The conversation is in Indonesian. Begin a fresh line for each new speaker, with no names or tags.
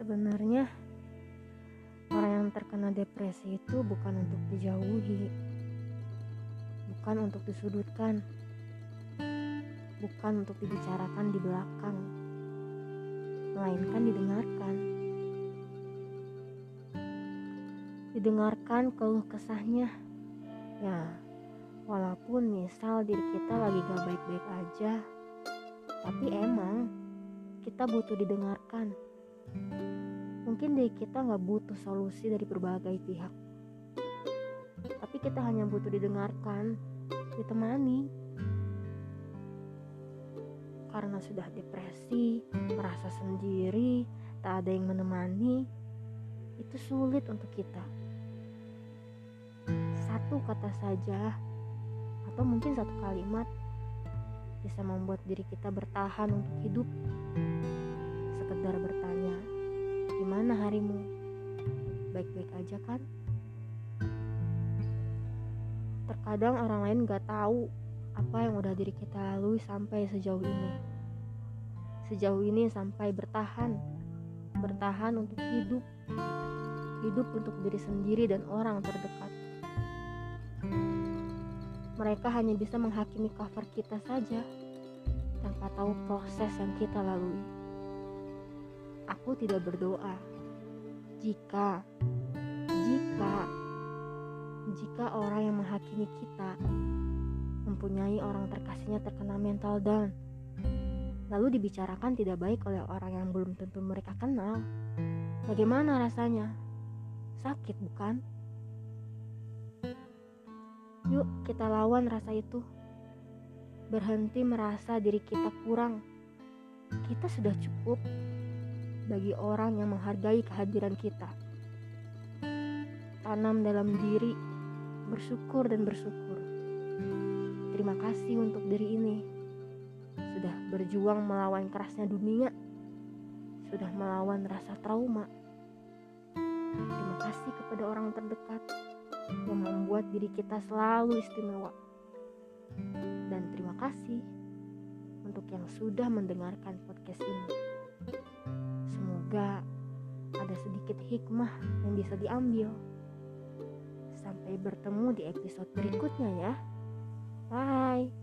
Sebenarnya orang yang terkena depresi itu bukan untuk dijauhi, bukan untuk disudutkan, bukan untuk dibicarakan di belakang, melainkan didengarkan. Didengarkan keluh kesahnya. Ya, walaupun misal diri kita lagi gak baik-baik aja, tapi emang kita butuh didengarkan. Mungkin diri kita nggak butuh solusi dari berbagai pihak, tapi kita hanya butuh didengarkan, ditemani. Karena sudah depresi, merasa sendiri, tak ada yang menemani, itu sulit untuk kita. Satu kata saja, atau mungkin satu kalimat, bisa membuat diri kita bertahan untuk hidup. Sekedar bertanya, gimana harimu? Baik-baik aja kan? Terkadang orang lain gak tahu apa yang udah diri kita lalui sampai sejauh ini. Sejauh ini sampai bertahan, bertahan untuk hidup, hidup untuk diri sendiri dan orang terdekat. Mereka hanya bisa menghakimi cover kita saja tanpa tahu proses yang kita lalui. Aku tidak berdoa. Jika jika jika orang yang menghakimi kita mempunyai orang terkasihnya terkena mental down lalu dibicarakan tidak baik oleh orang yang belum tentu mereka kenal bagaimana rasanya? Sakit bukan? Yuk kita lawan rasa itu. Berhenti merasa diri kita kurang. Kita sudah cukup bagi orang yang menghargai kehadiran kita tanam dalam diri bersyukur dan bersyukur. Terima kasih untuk diri ini. Sudah berjuang melawan kerasnya dunia. Sudah melawan rasa trauma. Terima kasih kepada orang terdekat yang membuat diri kita selalu istimewa. Dan terima kasih untuk yang sudah mendengarkan podcast ini. Semoga ada sedikit hikmah yang bisa diambil. Sampai bertemu di episode berikutnya ya. Bye.